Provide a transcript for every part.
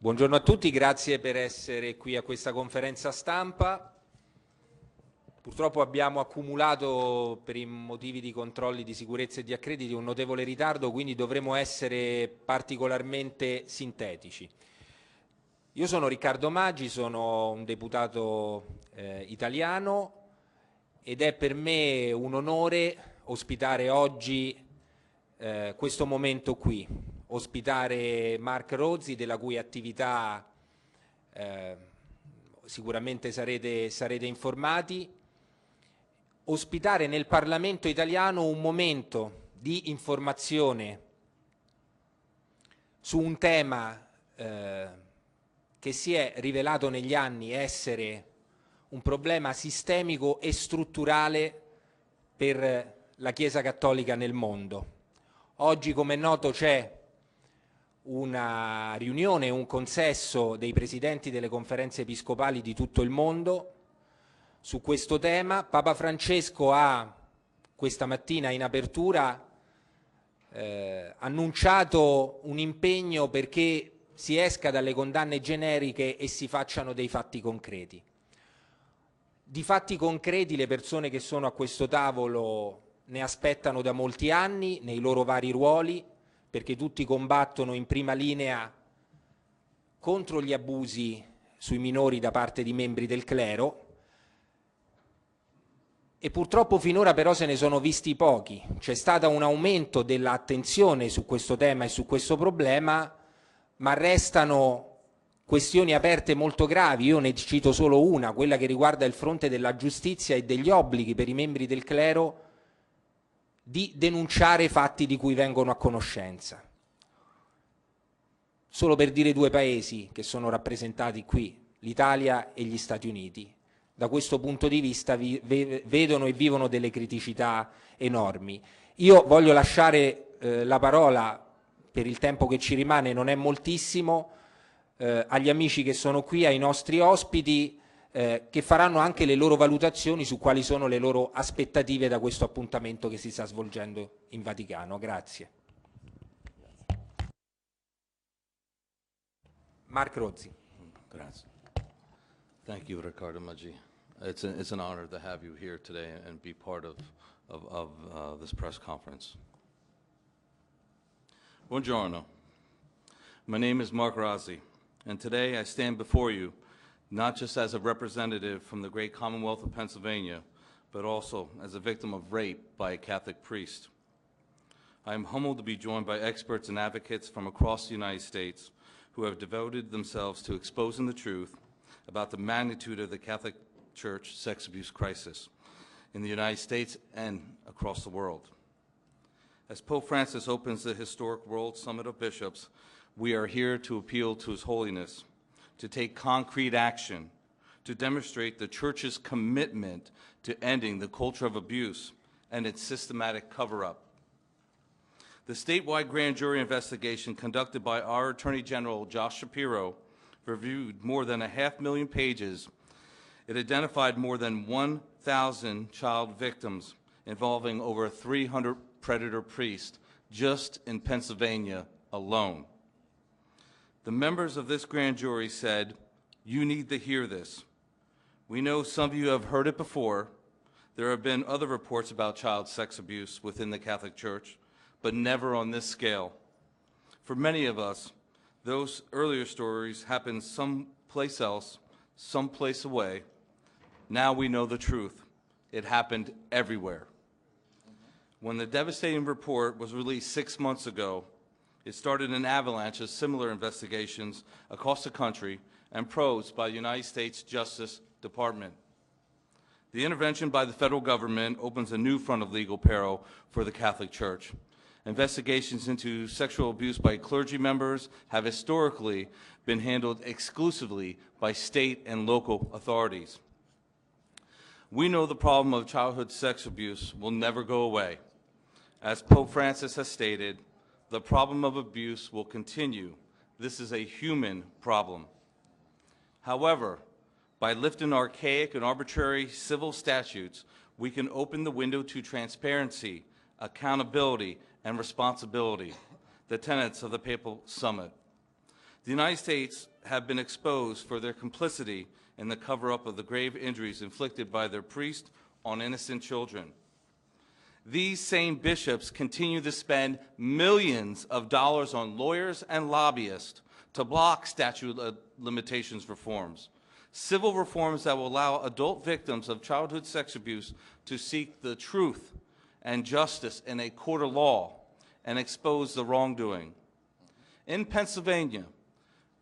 Buongiorno a tutti, grazie per essere qui a questa conferenza stampa. Purtroppo abbiamo accumulato per i motivi di controlli di sicurezza e di accrediti un notevole ritardo, quindi dovremo essere particolarmente sintetici. Io sono Riccardo Maggi, sono un deputato eh, italiano ed è per me un onore ospitare oggi eh, questo momento qui, ospitare Mark Rozzi della cui attività eh, sicuramente sarete, sarete informati, ospitare nel Parlamento italiano un momento di informazione su un tema eh, che si è rivelato negli anni essere un problema sistemico e strutturale per la Chiesa Cattolica nel mondo. Oggi, come è noto, c'è una riunione, un consesso dei presidenti delle conferenze episcopali di tutto il mondo su questo tema. Papa Francesco ha questa mattina in apertura eh, annunciato un impegno perché si esca dalle condanne generiche e si facciano dei fatti concreti. Di fatti concreti le persone che sono a questo tavolo ne aspettano da molti anni nei loro vari ruoli, perché tutti combattono in prima linea contro gli abusi sui minori da parte di membri del clero e purtroppo finora però se ne sono visti pochi. C'è stato un aumento dell'attenzione su questo tema e su questo problema, ma restano questioni aperte molto gravi, io ne cito solo una, quella che riguarda il fronte della giustizia e degli obblighi per i membri del clero di denunciare fatti di cui vengono a conoscenza. Solo per dire due paesi che sono rappresentati qui, l'Italia e gli Stati Uniti. Da questo punto di vista vi, vedono e vivono delle criticità enormi. Io voglio lasciare eh, la parola, per il tempo che ci rimane non è moltissimo, eh, agli amici che sono qui, ai nostri ospiti, eh, che faranno anche le loro valutazioni su quali sono le loro aspettative da questo appuntamento che si sta svolgendo in Vaticano. Grazie. Mark Rozzi. Grazie. Thank you, Riccardo Maggi. It's, a, it's an honor to have you here today and be part of, of, of uh, this press conference. Buongiorno. My name is Mark Rozzi, and today I stand before you not just as a representative from the great Commonwealth of Pennsylvania, but also as a victim of rape by a Catholic priest. I am humbled to be joined by experts and advocates from across the United States who have devoted themselves to exposing the truth about the magnitude of the Catholic Church sex abuse crisis in the United States and across the world. As Pope Francis opens the historic World Summit of Bishops, we are here to appeal to His Holiness to take concrete action to demonstrate the Church's commitment to ending the culture of abuse and its systematic cover-up. The statewide grand jury investigation conducted by our Attorney General, Josh Shapiro, reviewed more than a half million pages. It identified more than 1,000 child victims involving over 300 predator priests just in Pennsylvania alone. The members of this grand jury said, you need to hear this. We know some of you have heard it before. There have been other reports about child sex abuse within the Catholic Church, but never on this scale. For many of us, those earlier stories happened someplace else, someplace away. Now we know the truth. It happened everywhere. When the devastating report was released six months ago, it started an avalanche of similar investigations across the country and probes by the United States Justice Department. The intervention by the federal government opens a new front of legal peril for the Catholic Church. Investigations into sexual abuse by clergy members have historically been handled exclusively by state and local authorities. We know the problem of childhood sex abuse will never go away. As Pope Francis has stated, the problem of abuse will continue. This is a human problem. However, by lifting archaic and arbitrary civil statutes, we can open the window to transparency, accountability, and responsibility, the tenets of the Papal Summit. The United States have been exposed for their complicity in the cover-up of the grave injuries inflicted by their priests on innocent children. These same bishops continue to spend millions of dollars on lawyers and lobbyists to block statute of limitations reforms, civil reforms that will allow adult victims of childhood sex abuse to seek the truth and justice in a court of law and expose the wrongdoing. In Pennsylvania,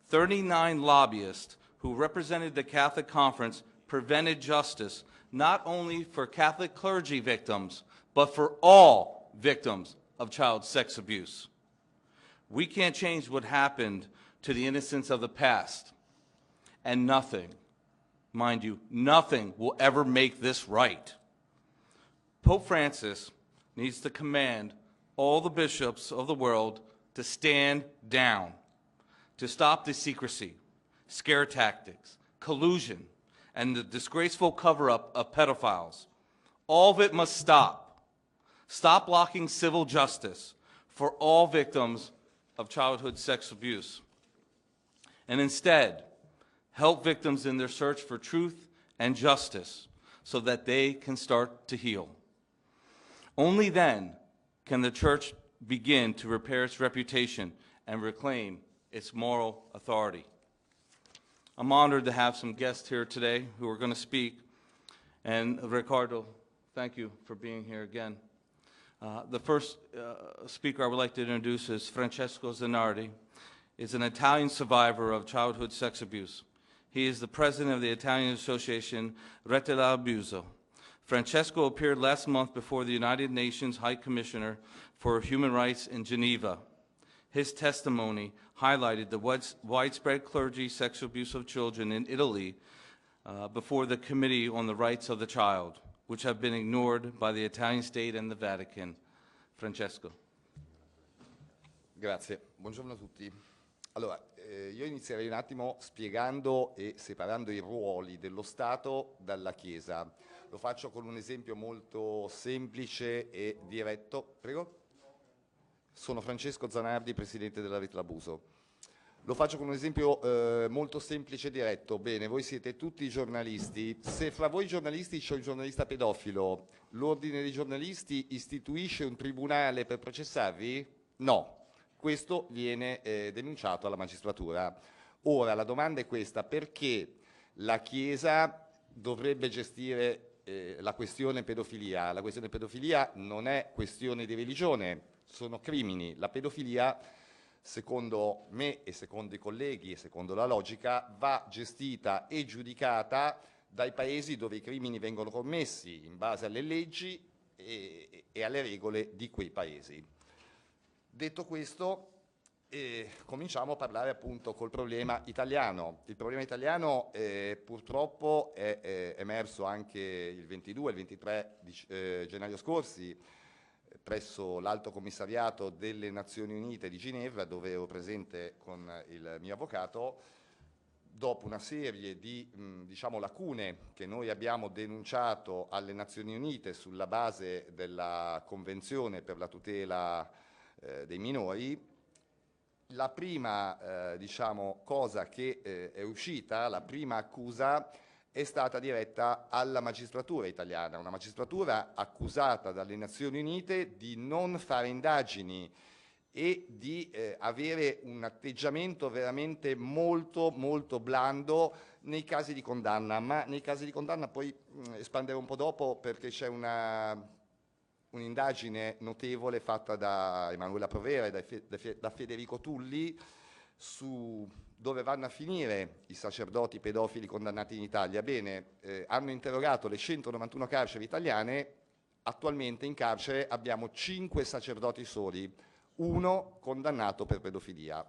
39 lobbyists who represented the Catholic Conference prevented justice not only for Catholic clergy victims, but for all victims of child sex abuse. We can't change what happened to the innocence of the past, and nothing, mind you, nothing will ever make this right. Pope Francis needs to command all the bishops of the world to stand down, to stop the secrecy, scare tactics, collusion, and the disgraceful cover-up of pedophiles. All of it must stop. Stop blocking civil justice for all victims of childhood sex abuse. And instead, help victims in their search for truth and justice so that they can start to heal. Only then can the church begin to repair its reputation and reclaim its moral authority. I'm honored to have some guests here today who are going to speak. And Ricardo, thank you for being here again. Uh, the first uh, speaker I would like to introduce is Francesco Zanardi. He's an Italian survivor of childhood sex abuse. He is the president of the Italian Association Rete dell'Abuso. Francesco appeared last month before the United Nations High Commissioner for Human Rights in Geneva. His testimony highlighted the widespread clergy sexual abuse of children in Italy uh, before the Committee on the Rights of the Child, which have been ignored by the Italian state and the Vatican. Francesco. Grazie, buongiorno a tutti. Allora, eh, io inizierei un attimo spiegando e separando i ruoli dello Stato dalla Chiesa. Lo faccio con un esempio molto semplice e diretto. Prego. Sono Francesco Zanardi, Presidente della Rete Labuso. Lo faccio con un esempio eh, molto semplice e diretto. Bene, voi siete tutti giornalisti. Se fra voi giornalisti c'è un giornalista pedofilo, l'ordine dei giornalisti istituisce un tribunale per processarvi? No. Questo viene eh, denunciato alla magistratura. Ora, la domanda è questa, perché la Chiesa dovrebbe gestire eh, la questione pedofilia. La questione pedofilia non è questione di religione, sono crimini. La pedofilia, secondo me e secondo i colleghi e secondo la logica, va gestita e giudicata dai paesi dove i crimini vengono commessi in base alle leggi e, e alle regole di quei paesi. Detto questo, e cominciamo a parlare appunto col problema italiano. Il problema italiano eh, purtroppo è, è, emerso anche il 22 e il 23 di, eh, gennaio scorsi presso l'Alto Commissariato delle Nazioni Unite di Ginevra dove ero presente con il mio avvocato dopo una serie di mh, diciamo, lacune che noi abbiamo denunciato alle Nazioni Unite sulla base della Convenzione per la tutela eh, dei minori la prima eh, diciamo, cosa che eh, è uscita, la prima accusa, è stata diretta alla magistratura italiana, una magistratura accusata dalle Nazioni Unite di non fare indagini e di eh, avere un atteggiamento veramente molto molto blando nei casi di condanna, ma nei casi di condanna poi mh, espanderò un po' dopo perché c'è un'indagine notevole fatta da Emanuela Provera e da, da Federico Tulli su dove vanno a finire i sacerdoti pedofili condannati in Italia. Bene, eh, hanno interrogato le 191 carceri italiane, attualmente in carcere abbiamo 5 sacerdoti soli, uno condannato per pedofilia.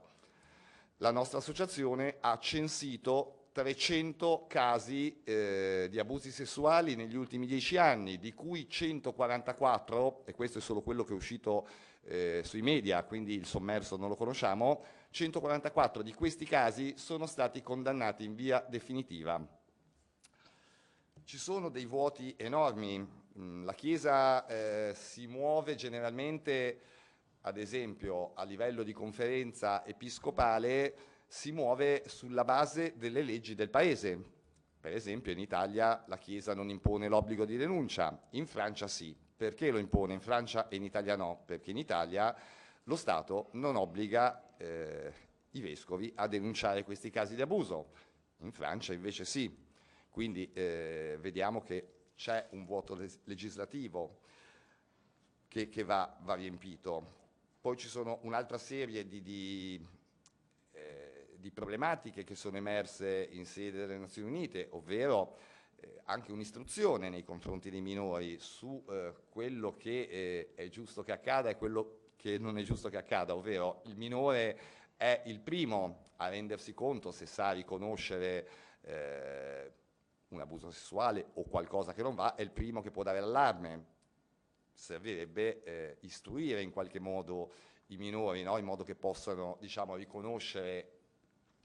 La nostra associazione ha censito 300 casi eh, di abusi sessuali negli ultimi dieci anni, di cui 144, e questo è solo quello che è uscito eh, sui media, quindi il sommerso non lo conosciamo, 144 di questi casi sono stati condannati in via definitiva. Ci sono dei vuoti enormi, mm, la Chiesa eh, si muove generalmente, ad esempio a livello di conferenza episcopale, si muove sulla base delle leggi del paese. Per esempio in Italia la Chiesa non impone l'obbligo di denuncia, in Francia sì. Perché lo impone in Francia e in Italia no? Perché in Italia lo Stato non obbliga eh, i vescovi a denunciare questi casi di abuso, in Francia invece sì. Quindi eh, vediamo che c'è un vuoto les- legislativo che, che va, va riempito. Poi ci sono un'altra serie di, di, eh, di problematiche che sono emerse in sede delle Nazioni Unite, ovvero eh, anche un'istruzione nei confronti dei minori su eh, quello che eh, è giusto che accada e quello che non è giusto che accada, ovvero il minore è il primo a rendersi conto se sa riconoscere eh, un abuso sessuale o qualcosa che non va, è il primo che può dare l'allarme. Servirebbe eh, istruire in qualche modo i minori, no? in modo che possano diciamo, riconoscere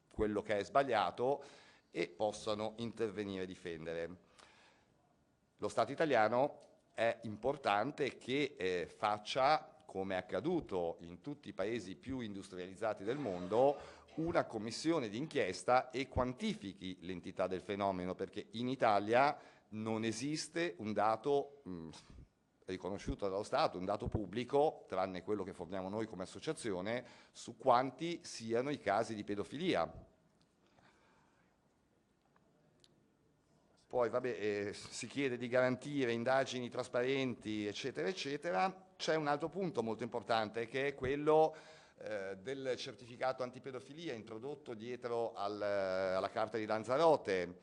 quello che è sbagliato e possano intervenire e difendere. Lo Stato italiano è importante che eh, faccia, come è accaduto in tutti i paesi più industrializzati del mondo, una commissione d'inchiesta e quantifichi l'entità del fenomeno, perché in Italia non esiste un dato mh, riconosciuto dallo Stato, un dato pubblico, tranne quello che forniamo noi come associazione, su quanti siano i casi di pedofilia. Poi vabbè, eh, si chiede di garantire indagini trasparenti, eccetera, eccetera. C'è un altro punto molto importante che è quello eh, del certificato antipedofilia introdotto dietro al, alla Carta di Lanzarote,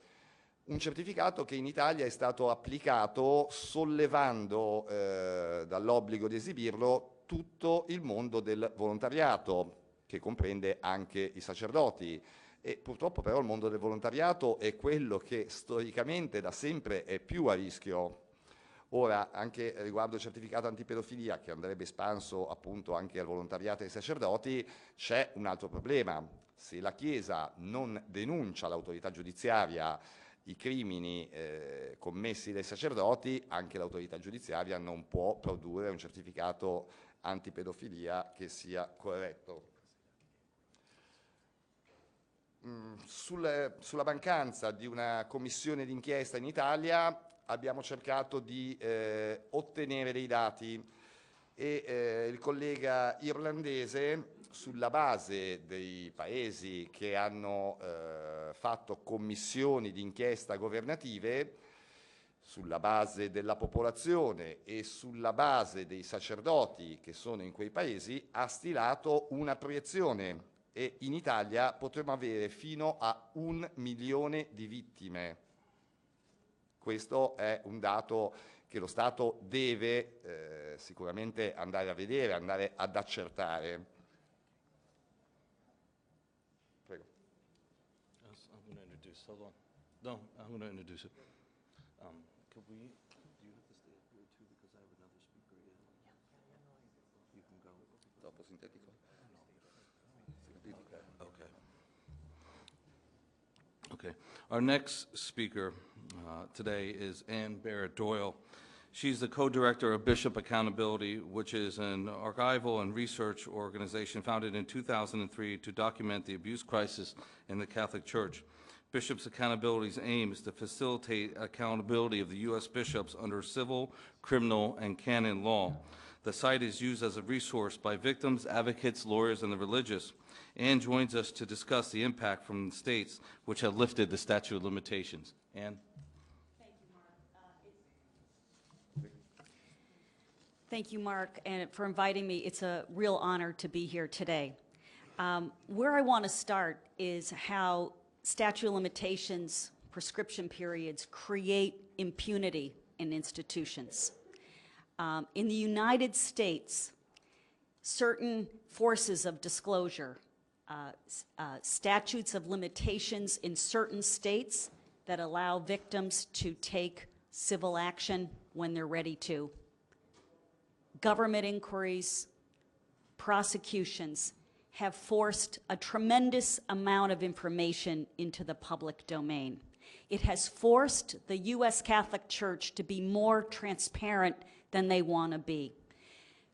un certificato che in Italia è stato applicato sollevando eh, dall'obbligo di esibirlo tutto il mondo del volontariato, che comprende anche i sacerdoti. E purtroppo però il mondo del volontariato è quello che storicamente da sempre è più a rischio. Ora, anche riguardo il certificato antipedofilia, che andrebbe espanso appunto anche al volontariato ai sacerdoti, c'è un altro problema. Se la Chiesa non denuncia l'autorità giudiziaria i crimini eh, commessi dai sacerdoti, anche l'autorità giudiziaria non può produrre un certificato antipedofilia che sia corretto. Mm, sul, sulla mancanza di una commissione d'inchiesta in Italia abbiamo cercato di eh, ottenere dei dati e eh, il collega irlandese sulla base dei paesi che hanno eh, fatto commissioni di inchiesta governative sulla base della popolazione e sulla base dei sacerdoti che sono in quei paesi, ha stilato una proiezione e in Italia potremo avere fino a un milione di vittime. Questo è un dato che lo Stato deve eh, sicuramente andare a vedere, andare ad accertare. Prego. I'm going to introduce, hold on. No, I'm going to introduce it. Um, Could we, do you have to stay up here too, because I have another speaker again? You can go. Dopo sintetico. Okay. Okay. Our next speaker uh, today is Anne Barrett Doyle. She's the co-director of Bishop Accountability, which is an archival and research organization founded in 2003 to document the abuse crisis in the Catholic Church. Bishops Accountability's aim is to facilitate accountability of the U.S. bishops under civil, criminal, and canon law. The site is used as a resource by victims, advocates, lawyers, and the religious. Anne joins us to discuss the impact from the states which have lifted the statute of limitations. Anne? Thank you, Mark, and for inviting me. It's a real honor to be here today. Um, where I want to start is how statute of limitations, prescription periods create impunity in institutions. Um, in the United States, certain forces of disclosure, uh, uh, statutes of limitations in certain states that allow victims to take civil action when they're ready to, government inquiries, prosecutions have forced a tremendous amount of information into the public domain. It has forced the U.S. Catholic Church to be more transparent than they want to be.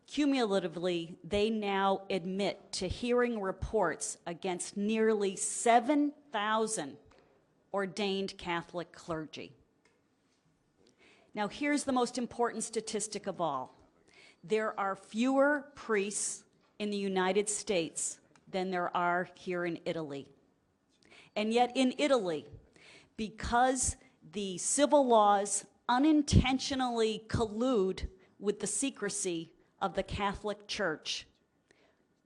Cumulatively, they now admit to hearing reports against nearly 7,000 ordained Catholic clergy. Now, here's the most important statistic of all. There are fewer priests in the United States than there are here in Italy. And yet in Italy, because the civil laws unintentionally collude with the secrecy of the Catholic Church,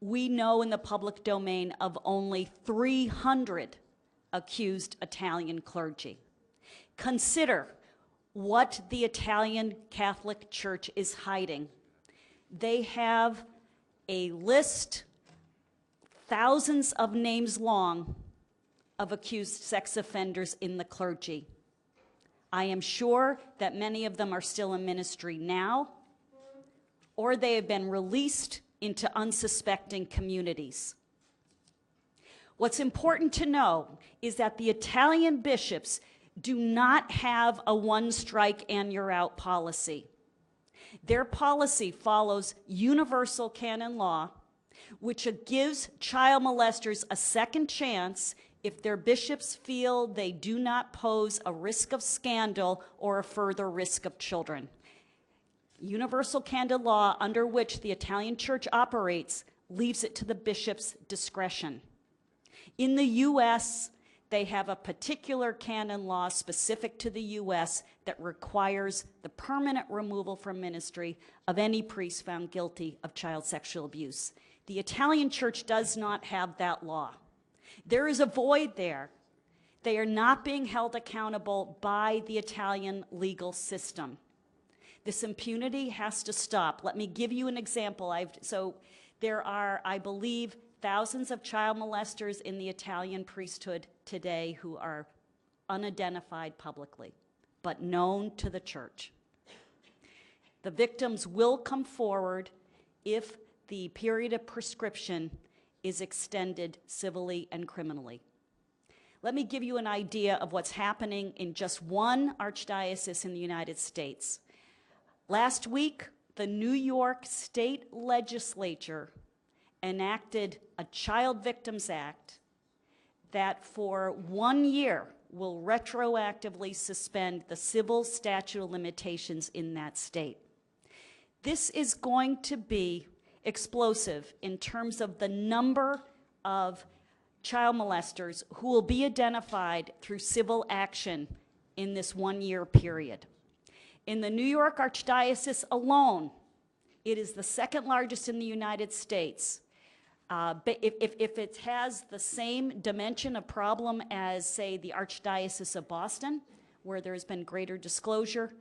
we know in the public domain of only 300 accused Italian clergy. Consider what the Italian Catholic Church is hiding. They have a list, thousands of names long, of accused sex offenders in the clergy. I am sure that many of them are still in ministry now, or they have been released into unsuspecting communities. What's important to know is that the Italian bishops do not have a one strike and you're out policy. Their policy follows universal canon law, which gives child molesters a second chance if their bishops feel they do not pose a risk of scandal or a further risk of children. Universal canon law, under which the Italian church operates, leaves it to the bishop's discretion. In the U.S., they have a particular canon law specific to the U.S. that requires the permanent removal from ministry of any priest found guilty of child sexual abuse. The Italian church does not have that law. There is a void there. They are not being held accountable by the Italian legal system. This impunity has to stop. Let me give you an example. I've, so there are, I believe, thousands of child molesters in the Italian priesthood today who are unidentified publicly, but known to the church. The victims will come forward if the period of prescription is extended civilly and criminally. Let me give you an idea of what's happening in just one archdiocese in the United States. Last week, the New York State Legislature enacted a Child Victims Act that for one year will retroactively suspend the civil statute of limitations in that state. This is going to be explosive in terms of the number of child molesters who will be identified through civil action in this one-year period. In the New York Archdiocese alone, it is the second largest in the United States. Uh, but if, if, if it has the same dimension of problem as, say, the Archdiocese of Boston, where there's been greater disclosure,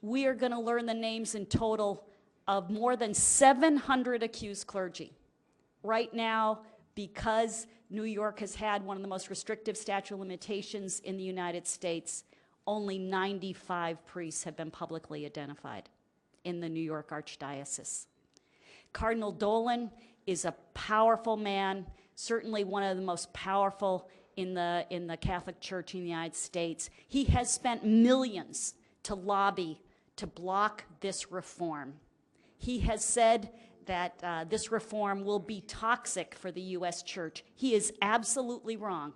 we are going to learn the names in total of more than 700 accused clergy. Right now, because New York has had one of the most restrictive statute limitations in the United States, only 95 priests have been publicly identified in the New York Archdiocese. Cardinal Dolan is a powerful man, certainly one of the most powerful in the, in the Catholic Church in the United States. He has spent millions to lobby to block this reform. He has said that uh, this reform will be toxic for the U.S. church. He is absolutely wrong.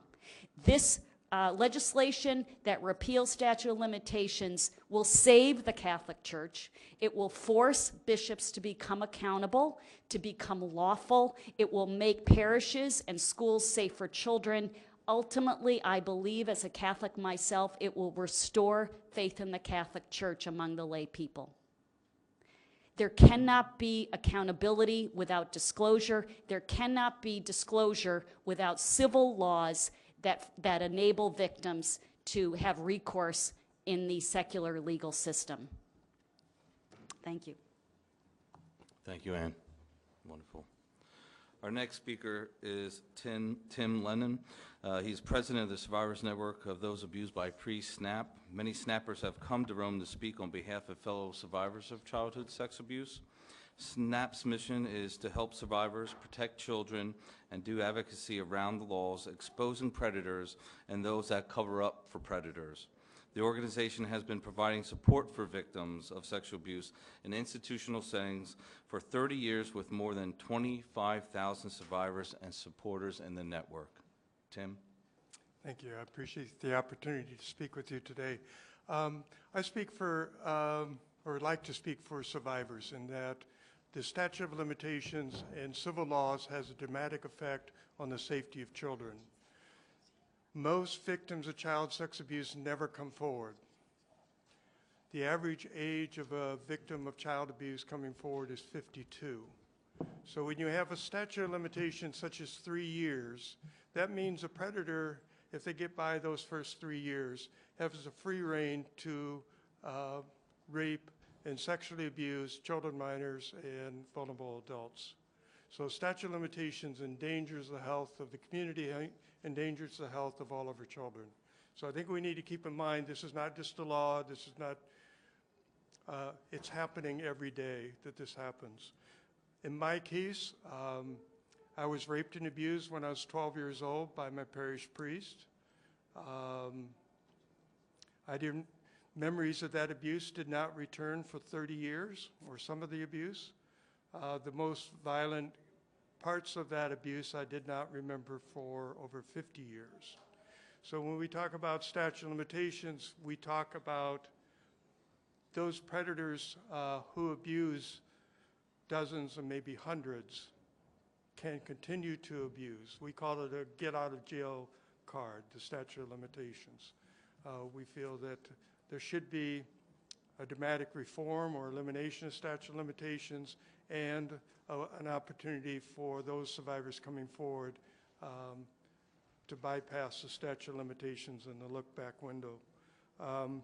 This uh, legislation that repeals statute of limitations will save the Catholic Church. It will force bishops to become accountable, to become lawful. It will make parishes and schools safe for children. Ultimately, I believe, as a Catholic myself, it will restore faith in the Catholic Church among the lay people. There cannot be accountability without disclosure. There cannot be disclosure without civil laws that, that enable victims to have recourse in the secular legal system. Thank you. Thank you, Anne. Wonderful. Our next speaker is Tim, Tim Lennon. Uh, he's president of the Survivors Network of Those Abused by Priests, SNAP. Many snappers have come to Rome to speak on behalf of fellow survivors of childhood sex abuse. SNAP's mission is to help survivors protect children and do advocacy around the laws, exposing predators and those that cover up for predators. The organization has been providing support for victims of sexual abuse in institutional settings for 30 years with more than 25,000 survivors and supporters in the network. Tim? Thank you. I appreciate the opportunity to speak with you today. Um, I speak for, um, or like to speak for survivors in that the statute of limitations in civil laws has a dramatic effect on the safety of children. Most victims of child sex abuse never come forward. The average age of a victim of child abuse coming forward is 52. So when you have a statute of limitations such as three years, that means a predator, if they get by those first three years, has a free reign to uh, rape and sexually abuse children, minors, and vulnerable adults. So statute of limitations endangers the health of the community, endangers the health of all of our children. So I think we need to keep in mind, this is not just a law, this is not, uh, it's happening every day that this happens. In my case, um, I was raped and abused when I was 12 years old by my parish priest. Um, I didn't, memories of that abuse did not return for 30 years, or some of the abuse. Uh, the most violent parts of that abuse I did not remember for over 50 years. So when we talk about statute of limitations, we talk about those predators uh, who abuse dozens and maybe hundreds can continue to abuse. We call it a get out of jail card, the statute of limitations. Uh, we feel that there should be a dramatic reform or elimination of statute of limitations and an opportunity for those survivors coming forward um, to bypass the statute of limitations and the look-back window. Um,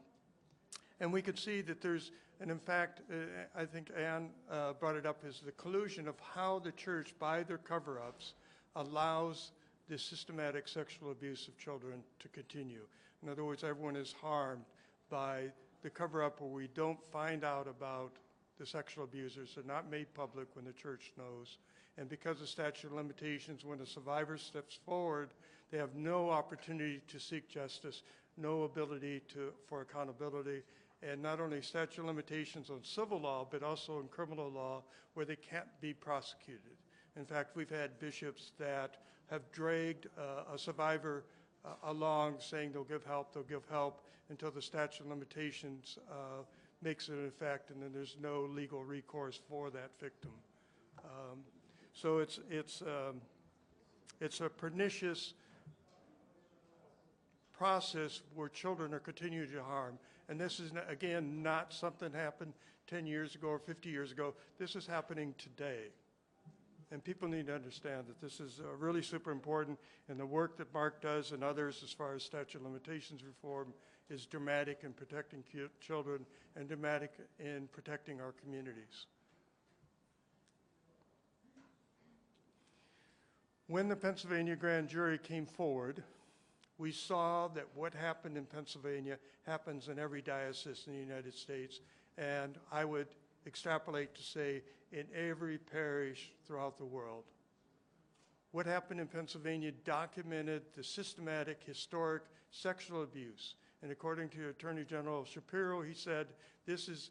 And we could see that there's, and in fact, uh, I think Anne uh, brought it up, is the collusion of how the church, by their cover-ups, allows the systematic sexual abuse of children to continue. In other words, everyone is harmed by the cover-up where we don't find out about the sexual abusers. They're not made public when the church knows. And because of statute of limitations, when a survivor steps forward, they have no opportunity to seek justice, no ability to, for accountability, and not only statute limitations on civil law, but also in criminal law, where they can't be prosecuted. In fact, we've had bishops that have dragged uh, a survivor uh, along, saying they'll give help, they'll give help, until the statute of limitations uh, makes it in effect, and then there's no legal recourse for that victim. Um, So it's, it's, um, it's a pernicious process where children are continuing to harm. And this is, again, not something happened 10 years ago or 50 years ago. This is happening today. And people need to understand that this is uh, really super important, and the work that Mark does and others as far as statute of limitations reform is dramatic in protecting children and dramatic in protecting our communities. When the Pennsylvania grand jury came forward, we saw that what happened in Pennsylvania happens in every diocese in the United States, and I would extrapolate to say in every parish throughout the world. What happened in Pennsylvania documented the systematic, historic sexual abuse. And according to Attorney General Shapiro, he said this is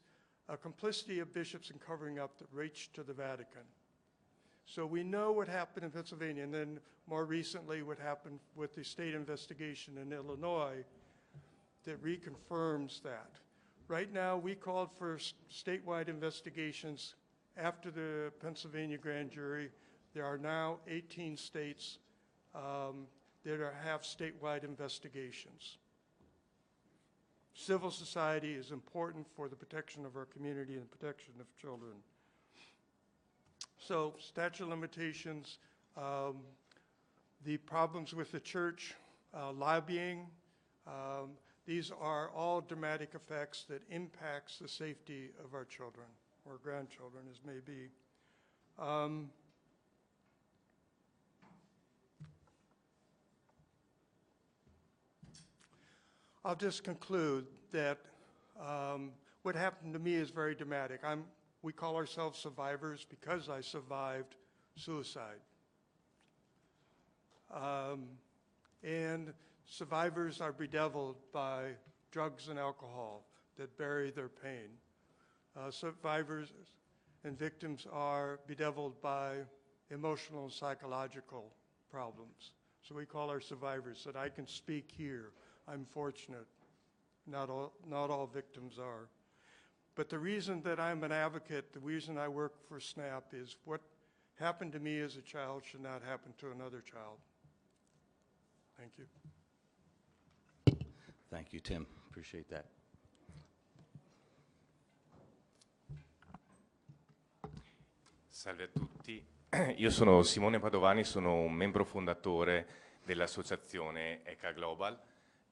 a complicity of bishops in covering up that reached to the Vatican. So we know what happened in Pennsylvania, and then more recently, what happened with the state investigation in Illinois that reconfirms that. Right now, we called for statewide investigations after the Pennsylvania grand jury. There are now 18 states um, that are, have statewide investigations. Civil society is important for the protection of our community and the protection of children. So statute of limitations, um, the problems with the church, uh, lobbying, um, these are all dramatic effects that impacts the safety of our children or grandchildren as may be. Um, I'll just conclude that um, what happened to me is very dramatic. I'm, we call ourselves survivors because I survived suicide. Um, and survivors are bedeviled by drugs and alcohol that bury their pain. Uh, survivors and victims are bedeviled by emotional and psychological problems. So we call our survivors that I can speak here. I'm fortunate. Not all, not all victims are. But the reason that I'm an advocate, the reason I work for SNAP is what happened to me as a child should not happen to another child. Thank you. Thank you, Tim. Appreciate that. Salve a tutti, io sono Simone Padovani, sono un membro fondatore dell'associazione ECA Global,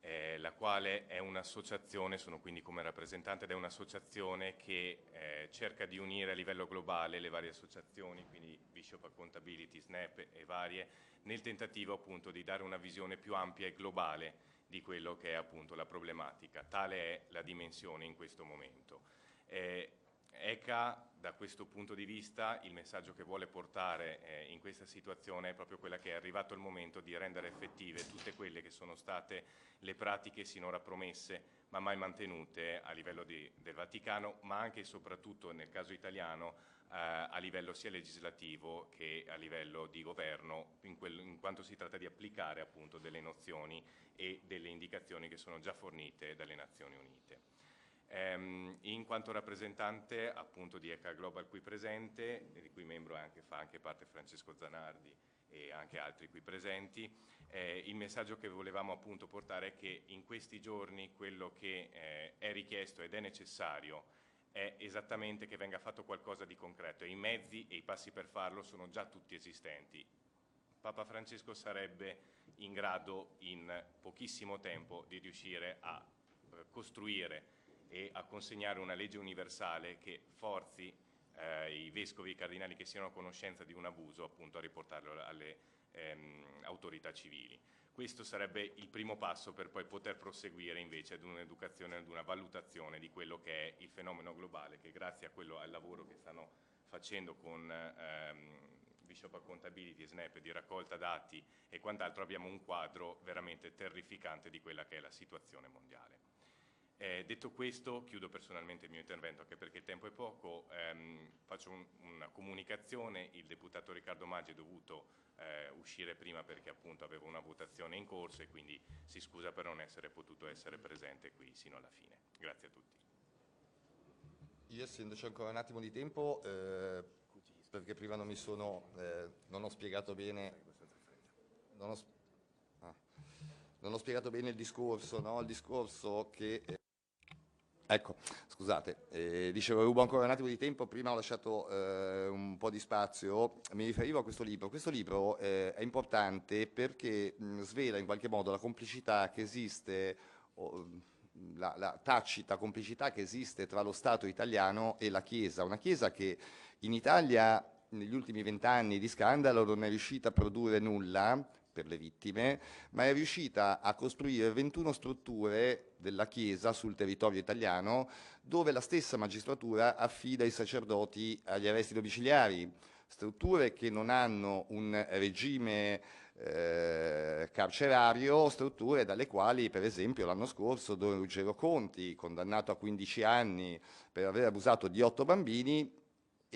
eh, la quale è un'associazione, sono quindi come rappresentante, ed è un'associazione che eh, cerca di unire a livello globale le varie associazioni, quindi Bishop Accountability, SNAP e varie, nel tentativo appunto di dare una visione più ampia e globale di quello che è appunto la problematica. Tale è la dimensione in questo momento. Eh, ECA da questo punto di vista il messaggio che vuole portare eh, in questa situazione è proprio quella che è arrivato il momento di rendere effettive tutte quelle che sono state le pratiche sinora promesse ma mai mantenute a livello di, del Vaticano ma anche e soprattutto nel caso italiano a livello sia legislativo che a livello di governo in, quel, in quanto si tratta di applicare appunto delle nozioni e delle indicazioni che sono già fornite dalle Nazioni Unite. Ehm, in quanto rappresentante appunto di ECA Global qui presente, di cui membro anche, fa anche parte Francesco Zanardi e anche altri qui presenti, eh, il messaggio che volevamo appunto portare è che in questi giorni quello che eh, è richiesto ed è necessario è esattamente che venga fatto qualcosa di concreto e i mezzi e i passi per farlo sono già tutti esistenti. Papa Francesco sarebbe in grado in pochissimo tempo di riuscire a eh, costruire e a consegnare una legge universale che forzi eh, i vescovi e i cardinali che siano a conoscenza di un abuso appunto a riportarlo alle ehm, autorità civili. Questo sarebbe il primo passo per poi poter proseguire invece ad un'educazione, ad una valutazione di quello che è il fenomeno globale che grazie quello, al lavoro che stanno facendo con ehm, Bishop Accountability, SNAP di raccolta dati e quant'altro abbiamo un quadro veramente terrificante di quella che è la situazione mondiale. Eh, detto questo, chiudo personalmente il mio intervento, anche perché il tempo è poco, ehm, faccio un, una comunicazione, il deputato Riccardo Maggi è dovuto eh, uscire prima perché appunto aveva una votazione in corso e quindi si scusa per non essere potuto essere presente qui sino alla fine. Grazie a tutti. Io essendoci ancora un attimo di tempo, eh, perché prima non mi sono, eh, non ho spiegato bene, non ho, ah, non ho spiegato bene il discorso, no? il discorso che... Ecco, scusate, eh, dicevo, rubo ancora un attimo di tempo, prima ho lasciato eh, un po' di spazio, mi riferivo a questo libro. Questo libro eh, è importante perché mh, svela in qualche modo la complicità che esiste, o, la, la tacita complicità che esiste tra lo Stato italiano e la Chiesa, una Chiesa che in Italia negli ultimi vent'anni di scandalo non è riuscita a produrre nulla, per le vittime, ma è riuscita a costruire 21 strutture della Chiesa sul territorio italiano dove la stessa magistratura affida i sacerdoti agli arresti domiciliari, strutture che non hanno un regime eh, carcerario, strutture dalle quali per esempio l'anno scorso Don Ruggero Conti, condannato a 15 anni per aver abusato di otto bambini,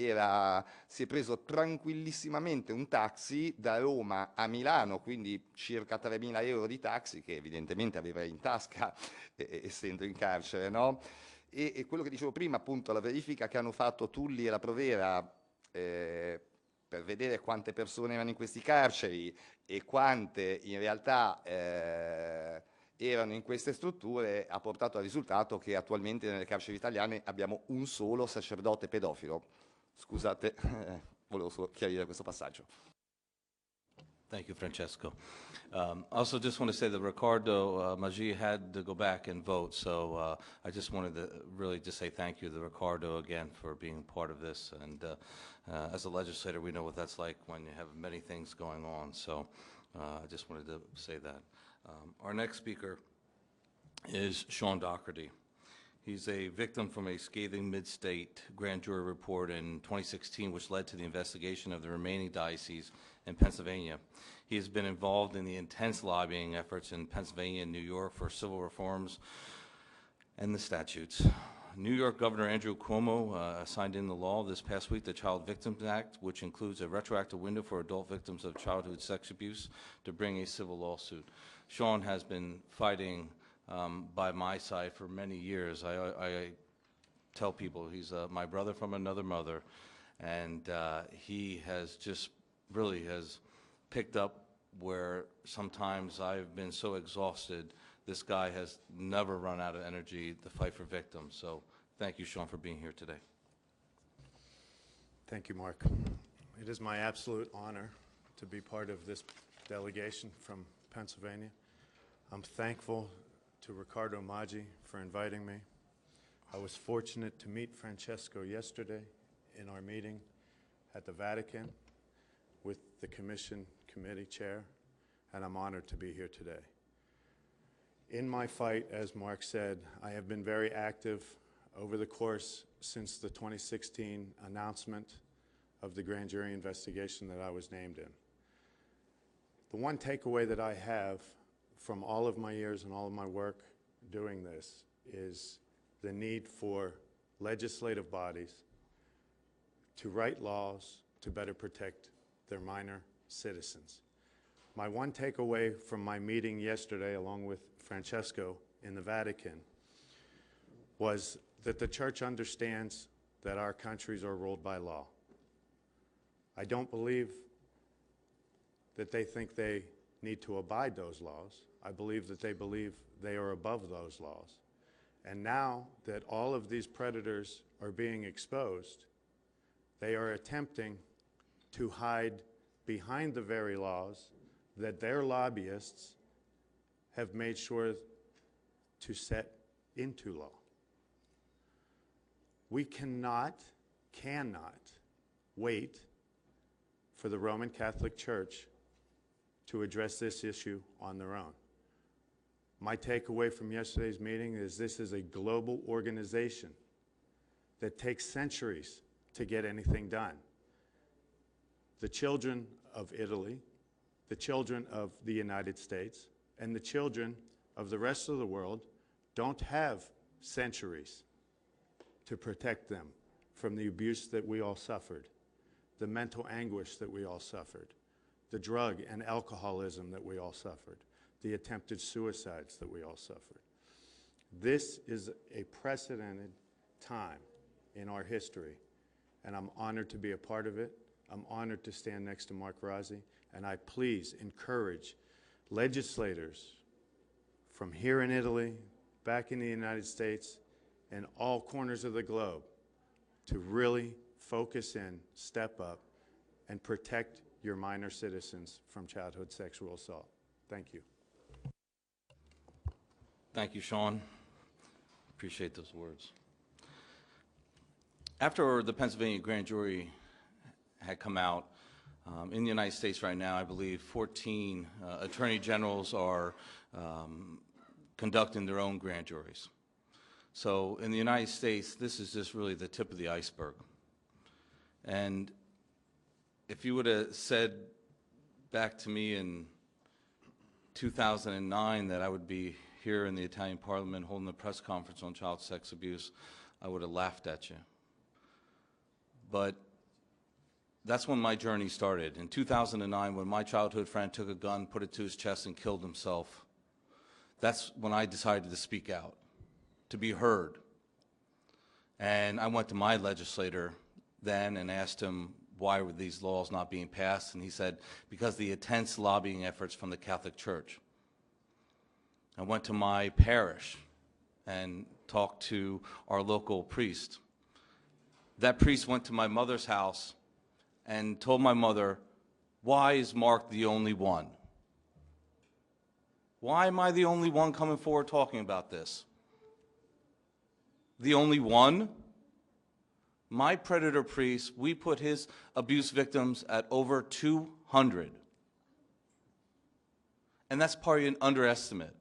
era, si è preso tranquillissimamente un taxi da Roma a Milano, quindi circa 3.000 euro di taxi che evidentemente aveva in tasca eh, essendo in carcere. No? E, e, quello che dicevo prima, appunto, la verifica che hanno fatto Tulli e la Provera eh, per vedere quante persone erano in questi carceri e quante in realtà eh, erano in queste strutture ha portato al risultato che attualmente nelle carceri italiane abbiamo un solo sacerdote pedofilo. Scusate, eh, volevo solo chiarire questo passaggio. Thank you, Francesco. Um, also, just want to say that Ricardo uh, Magi had to go back and vote, so uh, I just wanted to really just say thank you to Ricardo again for being part of this. And uh, uh, as a legislator, we know what that's like when you have many things going on. So uh, I just wanted to say that. Um, our next speaker is Shaun Dougherty. He's a victim from a scathing mid-state grand jury report in 2016, which led to the investigation of the remaining diocese in Pennsylvania. He has been involved in the intense lobbying efforts in Pennsylvania and New York for civil reforms and the statutes. New York Governor Andrew Cuomo uh, signed in the law this past week, the Child Victims Act, which includes a retroactive window for adult victims of childhood sex abuse to bring a civil lawsuit. Shaun has been fighting um, by my side for many years. I, I, tell people he's uh, my brother from another mother, and uh, he has just really has picked up where sometimes I've been so exhausted. This guy has never run out of energy to fight for victims. So thank you, Shaun, for being here today. Thank you, Mark. It is my absolute honor to be part of this delegation from Pennsylvania. I'm thankful to Riccardo Magi for inviting me. I was fortunate to meet Francesco yesterday in our meeting at the Vatican with the Commission Committee Chair, and I'm honored to be here today. In my fight, as Mark said, I have been very active over the course since the 2016 announcement of the grand jury investigation that I was named in. The one takeaway that I have from all of my years and all of my work doing this is the need for legislative bodies to write laws to better protect their minor citizens. My one takeaway from my meeting yesterday, along with Francesco in the Vatican, was that the church understands that our countries are ruled by law. I don't believe that they think they need to abide those laws. I believe that they believe they are above those laws. And now that all of these predators are being exposed, they are attempting to hide behind the very laws that their lobbyists have made sure to set into law. We cannot, cannot wait for the Roman Catholic Church to address this issue on their own. My takeaway from yesterday's meeting is this is a global organization that takes centuries to get anything done. The children of Italy, the children of the United States, and the children of the rest of the world don't have centuries to protect them from the abuse that we all suffered, the mental anguish that we all suffered, the drug and alcoholism that we all suffered, the attempted suicides that we all suffered. This is a precedented time in our history, and I'm honored to be a part of it. I'm honored to stand next to Mark Rozzi, and I please encourage legislators from here in Italy, back in the United States, and all corners of the globe to really focus in, step up, and protect your minor citizens from childhood sexual assault. Thank you. Thank you, Shaun. Appreciate those words. After the Pennsylvania grand jury had come out, um, in the United States right now, I believe 14 uh, attorney generals are um, conducting their own grand juries. So in the United States, this is just really the tip of the iceberg. And if you would have said back to me in 2009 that I would be here in the Italian parliament holding a press conference on child sex abuse, I would have laughed at you. But that's when my journey started. In 2009, when my childhood friend took a gun, put it to his chest, and killed himself, that's when I decided to speak out, to be heard. And I went to my legislator then and asked him why were these laws not being passed, and he said, because the intense lobbying efforts from the Catholic Church. I went to my parish and talked to our local priest. That priest went to my mother's house and told my mother, why is Mark the only one? Why am I the only one coming forward talking about this? The only one? My predator priest, we put his abuse victims at over 200. And that's probably an underestimate.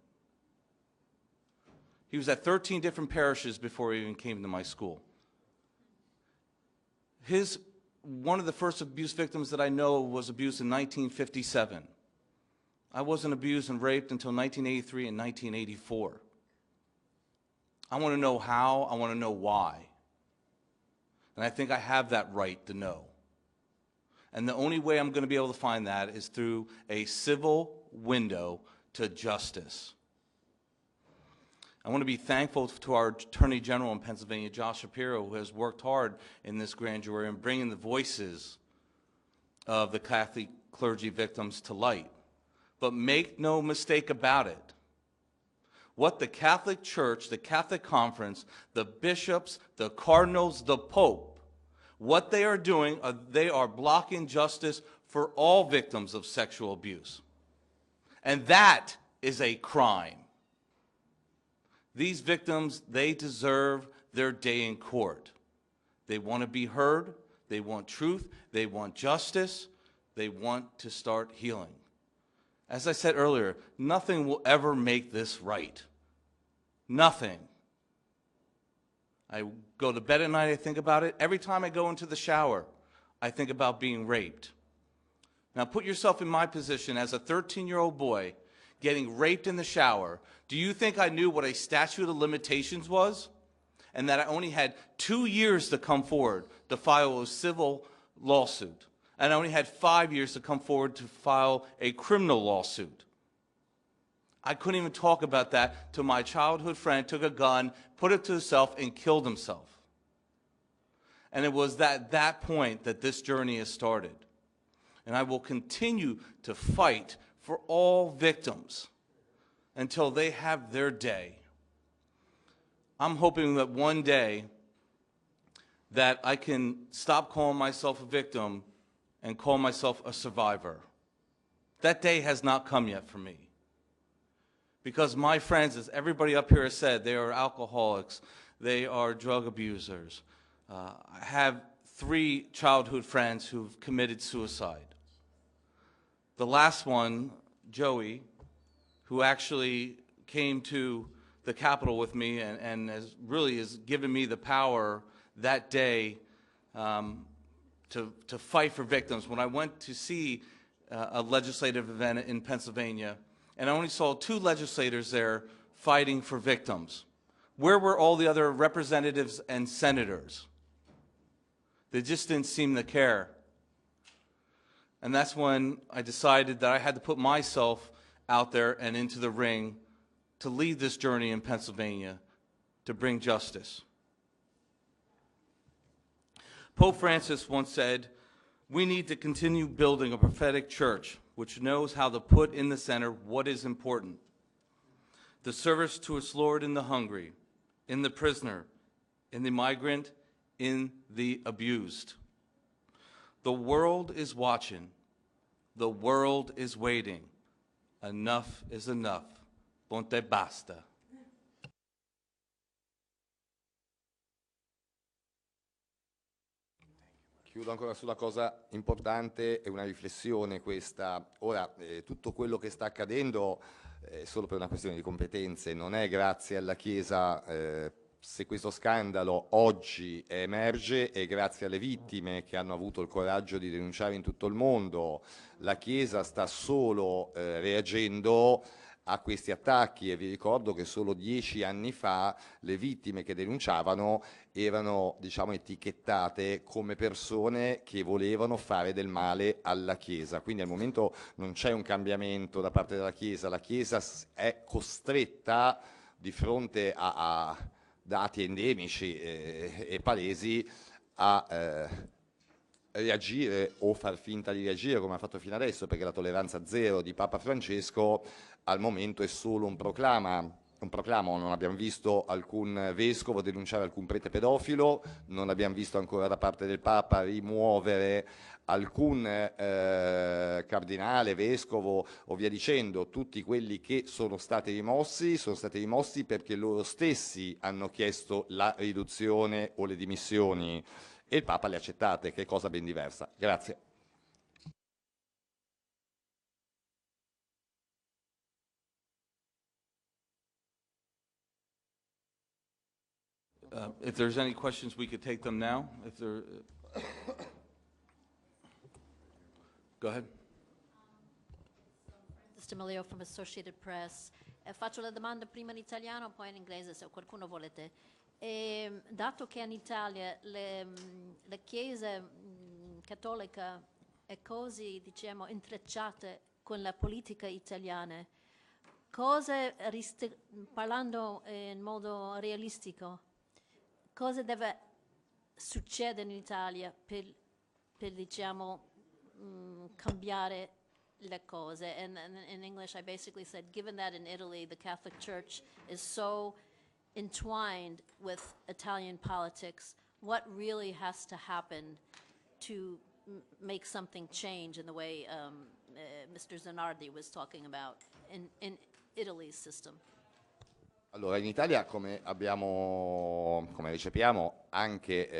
He was at 13 different parishes before he even came to my school. His, one of the first abuse victims that I know was abused in 1957. I wasn't abused and raped until 1983 and 1984. I want to know how, I want to know why. And I think I have that right to know. And the only way I'm going to be able to find that is through a civil window to justice. I want to be thankful to our Attorney General in Pennsylvania, Josh Shapiro, who has worked hard in this grand jury and bringing the voices of the Catholic clergy victims to light. But make no mistake about it. What the Catholic Church, the Catholic Conference, the bishops, the cardinals, the Pope, what they are doing, uh, they are blocking justice for all victims of sexual abuse. And that is a crime. These victims, they deserve their day in court. They want to be heard, they want truth, they want justice, they want to start healing. As I said earlier, nothing will ever make this right. Nothing. I go to bed at night, I think about it. Every time I go into the shower, I think about being raped. Now put yourself in my position as a 13 year old boy getting raped in the shower. Do you think I knew what a statute of limitations was? And that I only had two years to come forward to file a civil lawsuit. And I only had five years to come forward to file a criminal lawsuit. I couldn't even talk about that till my childhood friend took a gun, put it to himself, and killed himself. And it was at that point that this journey has started. And I will continue to fight for all victims until they have their day. I'm hoping that one day that I can stop calling myself a victim and call myself a survivor. That day has not come yet for me. Because my friends, as everybody up here has said, they are alcoholics, they are drug abusers. Uh, I have three childhood friends who've committed suicide. The last one, Joey, who actually came to the Capitol with me and, and has really has given me the power that day um, to, to fight for victims. When I went to see uh, a legislative event in Pennsylvania, and I only saw two legislators there fighting for victims. Where were all the other representatives and senators? They just didn't seem to care. And that's when I decided that I had to put myself out there and into the ring to lead this journey in Pennsylvania to bring justice. Pope Francis once said, we need to continue building a prophetic church which knows how to put in the center what is important. The service to its Lord in the hungry, in the prisoner, in the migrant, in the abused. The world is watching. The world is waiting. Enough is enough. Ponte basta. Chiudo ancora sulla cosa importante, è una riflessione questa. Ora, eh, tutto quello che sta accadendo è solo per una questione di competenze, non è grazie alla Chiesa eh, se questo scandalo oggi emerge è grazie alle vittime che hanno avuto il coraggio di denunciare in tutto il mondo. La Chiesa sta solo eh, reagendo a questi attacchi e vi ricordo che solo dieci anni fa le vittime che denunciavano erano diciamo, etichettate come persone che volevano fare del male alla Chiesa. Quindi al momento non c'è un cambiamento da parte della Chiesa, la Chiesa è costretta di fronte a, a dati endemici eh, e palesi a eh, reagire o far finta di reagire come ha fatto fino adesso, perché la tolleranza zero di Papa Francesco al momento è solo un proclama, un proclamo, non abbiamo visto alcun vescovo denunciare alcun prete pedofilo, non abbiamo visto ancora da parte del Papa rimuovere alcun eh, cardinale, vescovo o via dicendo, tutti quelli che sono stati rimossi, sono stati rimossi perché loro stessi hanno chiesto la riduzione o le dimissioni e il Papa le ha accettate, che è cosa ben diversa. Grazie. Uh, If there's any questions, we could take them now, if there... Go ahead. Mr. D'Amelio from Associated Press, Eh, faccio la domanda prima in italiano, poi in inglese se qualcuno volete. E, dato che in Italia le, mm, la Chiesa mm, cattolica è così, diciamo, intrecciata con la politica italiana, cosa, parlando in modo realistico, cosa deve succedere in Italia per, per diciamo, mm, cambiare le cose? And, and in English, I basically said, given that in Italy the Catholic Church is so entwined with Italian politics, what really has to happen to make something change in the way um, uh, Mr. Zanardi was talking about in, in Italy's system? Allora, in Italia, come, abbiamo, come ricepiamo anche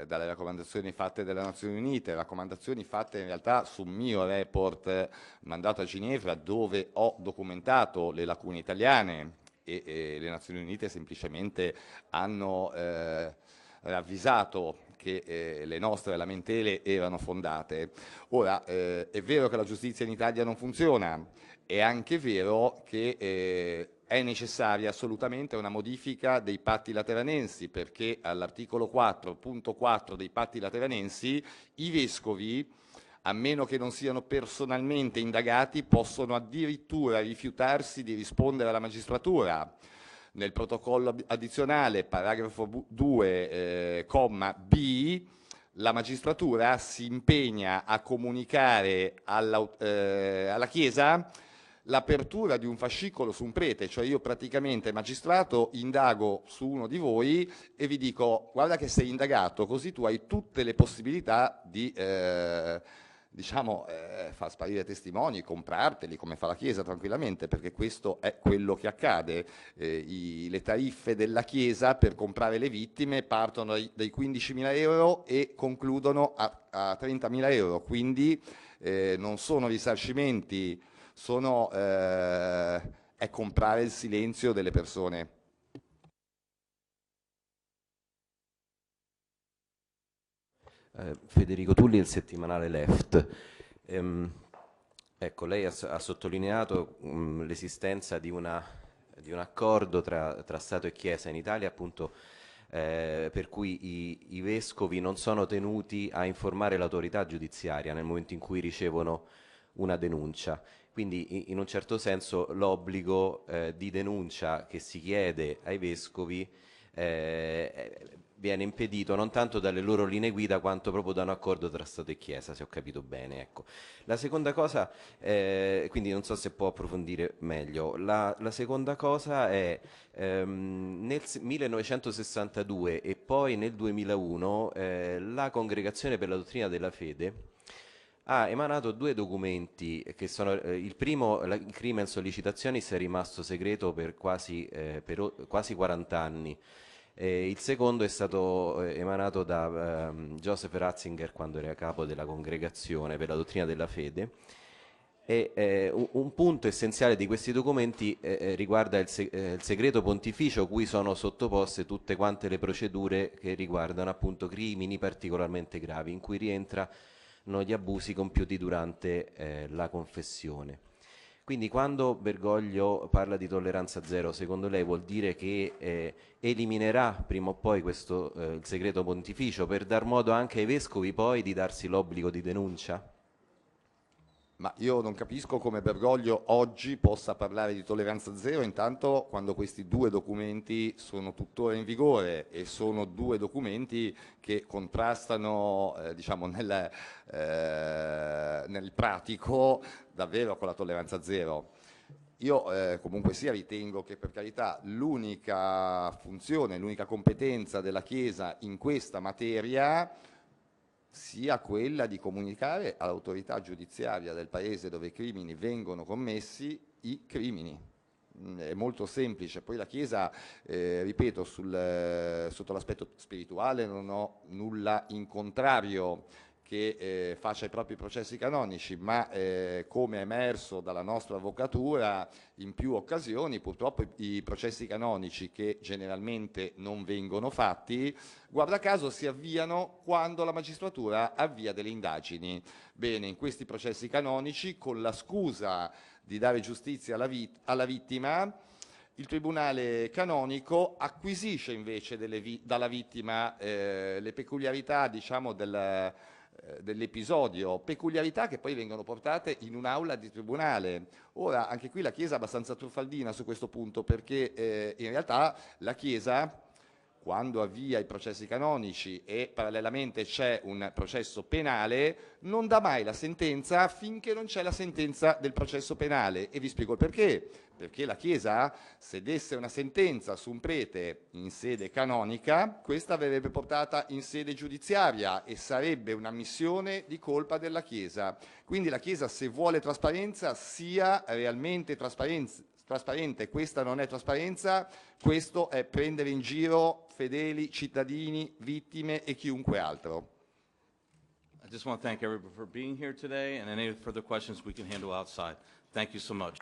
eh, dalle raccomandazioni fatte dalle Nazioni Unite, raccomandazioni fatte in realtà su un mio report eh, mandato a Ginevra dove ho documentato le lacune italiane e, e le Nazioni Unite semplicemente hanno eh, ravvisato che eh, le nostre lamentele erano fondate. Ora, eh, è vero che la giustizia in Italia non funziona, è anche vero che eh, è necessaria assolutamente una modifica dei patti lateranensi perché all'articolo 4.4 dei patti lateranensi i vescovi a meno che non siano personalmente indagati, possono addirittura rifiutarsi di rispondere alla magistratura. Nel protocollo addizionale, paragrafo 2, eh, comma B, la magistratura si impegna a comunicare alla, eh, alla Chiesa l'apertura di un fascicolo su un prete, cioè io praticamente magistrato indago su uno di voi e vi dico guarda che sei indagato, così tu hai tutte le possibilità di eh, diciamo, eh, far sparire testimoni, comprarteli come fa la Chiesa tranquillamente, perché questo è quello che accade. Eh, i, le tariffe della Chiesa per comprare le vittime partono dai, dai 15.000 euro e concludono a, a 30.000 euro, quindi eh, non sono risarcimenti sono, eh, è comprare il silenzio delle persone. Eh, Federico Tulli, il settimanale Left. Ehm, ecco, lei ha, ha sottolineato mh, l'esistenza di, di, un accordo tra, tra, Stato e Chiesa in Italia, appunto, eh, per cui i, i, vescovi non sono tenuti a informare l'autorità giudiziaria nel momento in cui ricevono una denuncia. Quindi in un certo senso l'obbligo eh, di denuncia che si chiede ai vescovi eh, viene impedito non tanto dalle loro linee guida quanto proprio da un accordo tra Stato e Chiesa, se ho capito bene. Ecco. La seconda cosa, eh, quindi non so se può approfondire meglio, la, la seconda cosa è ehm, nel 1962 e poi nel 2001 eh, la Congregazione per la Dottrina della Fede ha emanato due documenti che sono eh, il primo, la, il crimine sollicitationis è rimasto segreto per quasi, eh, per quasi 40 anni. Eh, il secondo è stato eh, emanato da ehm, Joseph Ratzinger quando era capo della congregazione per la dottrina della fede. E, eh, un, un, punto essenziale di questi documenti eh, riguarda il, se- il, segreto pontificio cui sono sottoposte tutte quante le procedure che riguardano appunto crimini particolarmente gravi, in cui rientra gli abusi compiuti durante eh, la confessione. Quindi quando Bergoglio parla di tolleranza zero, secondo lei vuol dire che eh, eliminerà prima o poi questo, eh, il segreto pontificio per dar modo anche ai vescovi poi di darsi l'obbligo di denuncia? Ma io non capisco come Bergoglio oggi possa parlare di tolleranza zero, intanto quando questi due documenti sono tuttora in vigore e sono due documenti che contrastano eh, diciamo, nel, eh, nel, pratico davvero con la tolleranza zero. Io eh, comunque sia ritengo che per carità l'unica funzione, l'unica competenza della Chiesa in questa materia sia quella di comunicare all'autorità giudiziaria del paese dove i crimini vengono commessi i crimini. Mm, è molto semplice, poi la Chiesa, eh, ripeto, sul, eh, sotto l'aspetto spirituale non ho nulla in contrario che eh, faccia i propri processi canonici, ma eh, come è emerso dalla nostra avvocatura in più occasioni, purtroppo i, i processi canonici che generalmente non vengono fatti, guarda caso si avviano quando la magistratura avvia delle indagini. Bene, in questi processi canonici, con la scusa di dare giustizia alla, vit- alla vittima, il Tribunale canonico acquisisce invece vi- dalla vittima eh, le peculiarità diciamo, del, dell'episodio, peculiarità che poi vengono portate in un'aula di tribunale. Ora, anche qui la Chiesa è abbastanza truffaldina su questo punto, perché eh, in realtà la Chiesa quando avvia i processi canonici e parallelamente c'è un processo penale, non dà mai la sentenza finché non c'è la sentenza del processo penale. E vi spiego il perché. Perché la Chiesa, se desse una sentenza su un prete in sede canonica, questa verrebbe portata in sede giudiziaria e sarebbe una missione di colpa della Chiesa. Quindi la Chiesa, se vuole trasparenza, sia realmente trasparenza, trasparente, questa non è trasparenza, questo è prendere in giro fedeli, cittadini, vittime e chiunque altro. I just want to thank everybody for being here today, and any further questions we can handle outside. Thank you so much.